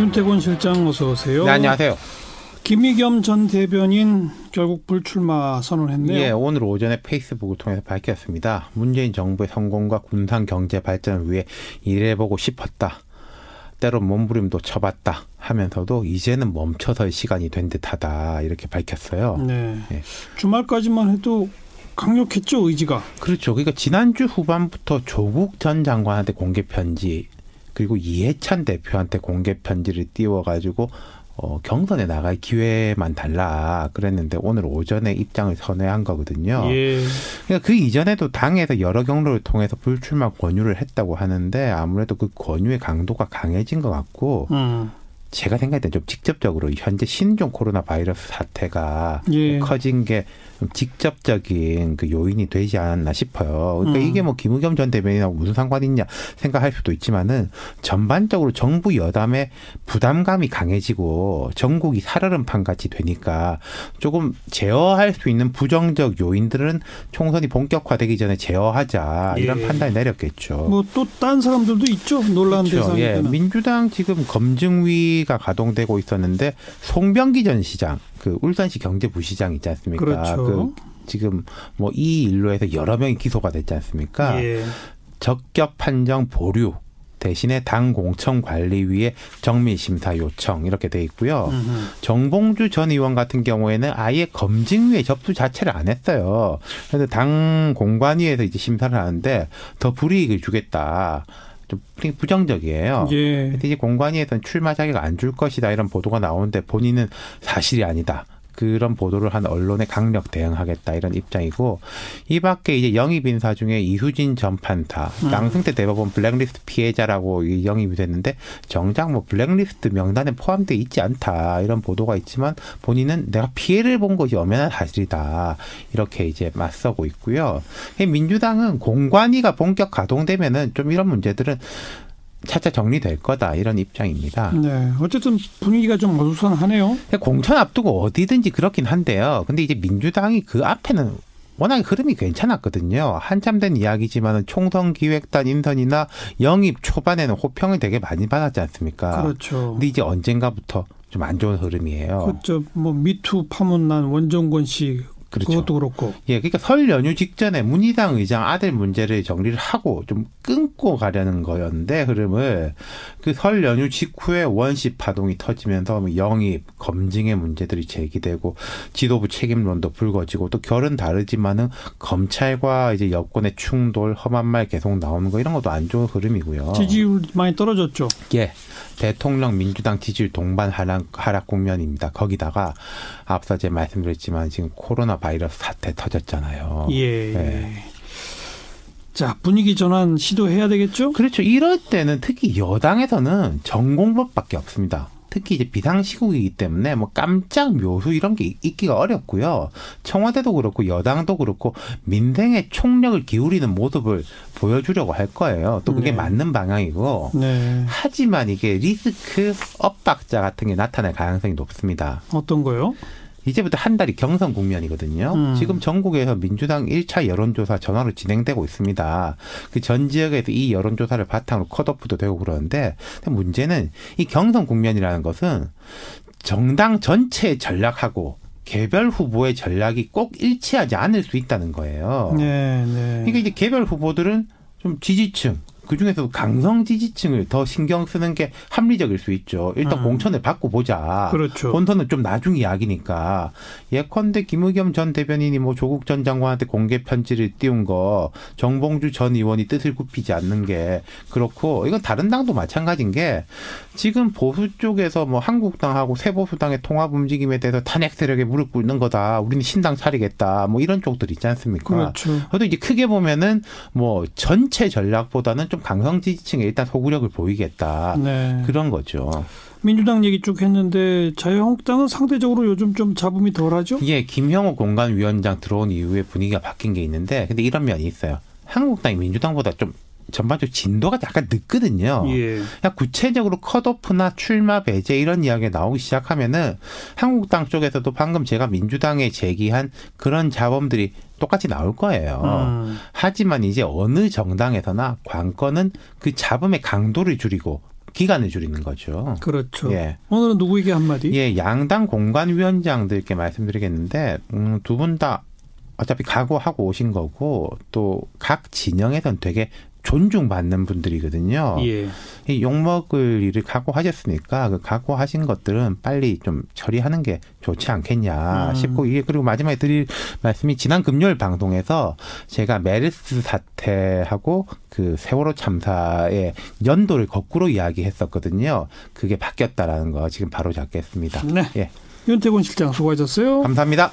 윤태곤 실장 어서 오세요. 네, 안녕하세요. 김의겸 전 대변인 결국 불출마 선언했네요. 예, 오늘 오전에 페이스북을 통해서 밝혔습니다. 문재인 정부의 성공과 군산 경제 발전을 위해 일해보고 싶었다. 때로 몸부림도 쳐봤다 하면서도 이제는 멈춰설 시간이 된 듯하다 이렇게 밝혔어요. 네. 예. 주말까지만 해도 강력했죠 의지가. 그렇죠. 그러니까 지난주 후반부터 조국 전 장관한테 공개 편지 그리고 이해찬 대표한테 공개 편지를 띄워가지고 어, 경선에 나갈 기회만 달라 그랬는데 오늘 오전에 입장을 선회한 거거든요. 예. 그러니까 그 이전에도 당에서 여러 경로를 통해서 불출마 권유를 했다고 하는데 아무래도 그 권유의 강도가 강해진 것 같고 음. 제가 생각할 때 좀 직접적으로 현재 신종 코로나 바이러스 사태가 예. 커진 게좀 직접적인 그 요인이 되지 않았나 싶어요. 그러니까 음. 이게 뭐 김의겸 전 대변인하고 무슨 상관이 있냐 생각할 수도 있지만은 전반적으로 정부 여담의 부담감이 강해지고 전국이 살얼음판 같이 되니까 조금 제어할 수 있는 부정적 요인들은 총선이 본격화되기 전에 제어하자 이런 예. 판단이 내렸겠죠. 뭐 또 딴 사람들도 있죠 논란 그렇죠. 예, 대상에는. 민주당 지금 검증위 가 가동되고 있었는데 송병기 전 시장, 그 울산시 경제부시장 있지 않습니까? 그렇죠. 그 지금 뭐 이 일로 해서 여러 명이 기소가 됐지 않습니까? 예. 적격 판정 보류 대신에 당 공천관리위에 정밀 심사 요청 이렇게 돼 있고요. 음흠. 정봉주 전 의원 같은 경우에는 아예 검증위에 접수 자체를 안 했어요. 그래서 당 공관위에서 이제 심사를 하는데 더 불이익을 주겠다. 좀 부정적이에요. 예. 이제 공관위에서는 출마 자격 안 줄 것이다 이런 보도가 나오는데 본인은 사실이 아니다. 그런 보도를 한 언론에 강력 대응하겠다 이런 입장이고 이 밖에 이제 영입 인사 중에 이수진 전 판사 음. 양승태 대법원 블랙리스트 피해자라고 이 영입이 됐는데 정작 뭐 블랙리스트 명단에 포함돼 있지 않다 이런 보도가 있지만 본인은 내가 피해를 본 것이 엄연한 사실이다 이렇게 이제 맞서고 있고요. 민주당은 공관위가 본격 가동되면은 좀 이런 문제들은 차차 정리될 거다 이런 입장입니다. 네. 어쨌든 분위기가 좀 어수선하네요. 공천 앞두고 어디든지 그렇긴 한데요. 근데 이제 민주당이 그 앞에는 워낙 흐름이 괜찮았거든요. 한참 된 이야기지만은 총선 기획단 인선이나 영입 초반에는 호평을 되게 많이 받았지 않습니까? 그렇죠. 근데 이제 언젠가부터 좀 안 좋은 흐름이에요. 그저뭐 미투 파문난 원정권 씨 그렇죠. 그것도 그렇고. 예, 그러니까 설 연휴 직전에 문희상 의장 아들 문제를 정리를 하고 좀 끊고 가려는 거였는데 흐름을 그 설 연휴 직후에 원시 파동이 터지면서 뭐 영입, 검증의 문제들이 제기되고 지도부 책임론도 불거지고 또 결은 다르지만은 검찰과 이제 여권의 충돌, 험한 말 계속 나오는 거 이런 것도 안 좋은 흐름이고요. 지지율 많이 떨어졌죠. 예. 대통령 민주당 지지율 동반 하락, 하락 국면입니다. 거기다가 앞서 제가 말씀드렸지만 지금 코로나 바이러스 사태 터졌잖아요. 예. 네. 자 분위기 전환 시도해야 되겠죠? 그렇죠. 이럴 때는 특히 여당에서는 전공법밖에 없습니다. 특히 이제 비상시국이기 때문에 뭐 깜짝 묘수 이런 게 있기가 어렵고요. 청와대도 그렇고 여당도 그렇고 민생에 총력을 기울이는 모습을 보여주려고 할 거예요. 또 그게 네. 맞는 방향이고. 네. 하지만 이게 리스크 엇박자 같은 게 나타날 가능성이 높습니다. 어떤 거요? 이제부터 한 달이 경선 국면이거든요. 음. 지금 전국에서 민주당 1차 여론조사 전화로 진행되고 있습니다. 그 전 지역에서 이 여론조사를 바탕으로 컷오프도 되고 그러는데 문제는 이 경선 국면이라는 것은 정당 전체의 전략하고 개별 후보의 전략이 꼭 일치하지 않을 수 있다는 거예요. 네, 네. 그러니까 이제 개별 후보들은 좀 지지층 그 중에서도 강성 지지층을 더 신경 쓰는 게 합리적일 수 있죠. 일단 음. 공천을 받고 보자. 그렇죠. 본선은 좀 나중 이야기니까. 예컨대 김의겸 전 대변인이 뭐 조국 전 장관한테 공개 편지를 띄운 거 정봉주 전 의원이 뜻을 굽히지 않는 게 그렇고 이건 다른 당도 마찬가지인 게 지금 보수 쪽에서 뭐 한국당하고 새보수당의 통합 움직임에 대해서 탄핵 세력에 무릎 꿇는 거다. 우리는 신당 차리겠다. 뭐 이런 쪽들 있지 않습니까? 그렇죠. 그래도 이제 크게 보면은 뭐 전체 전략보다는 좀 강성 지지층에 일단 소구력을 보이겠다. 네. 그런 거죠. 민주당 얘기 쭉 했는데 자유한국당은 상대적으로 요즘 좀 잡음이 덜하죠? 예, 김형호 공간위원장 들어온 이후에 분위기가 바뀐 게 있는데, 근데 이런 면이 있어요. 한국당이 민주당보다 좀 전반적으로 진도가 약간 늦거든요. 예. 구체적으로 컷오프나 출마 배제 이런 이야기가 나오기 시작하면은 한국당 쪽에서도 방금 제가 민주당에 제기한 그런 자범들이 똑같이 나올 거예요. 음. 하지만 이제 어느 정당에서나 관건은 그 잡음의 강도를 줄이고 기간을 줄이는 거죠. 그렇죠. 예. 오늘은 누구에게 한마디? 예, 양당 공관위원장들께 말씀드리겠는데 음, 두 분 다 어차피 각오하고 오신 거고 또 각 진영에선 되게 존중받는 분들이거든요. 예. 이 욕먹을 일을 각오하셨으니까 그 각오하신 것들은 빨리 좀 처리하는 게 좋지 않겠냐 음. 싶고 이게 그리고 마지막에 드릴 말씀이 지난 금요일 방송에서 제가 메르스 사태하고 그 세월호 참사의 연도를 거꾸로 이야기했었거든요. 그게 바뀌었다라는 거 지금 바로 잡겠습니다. 네. 예. 윤태곤 실장 수고하셨어요. 감사합니다.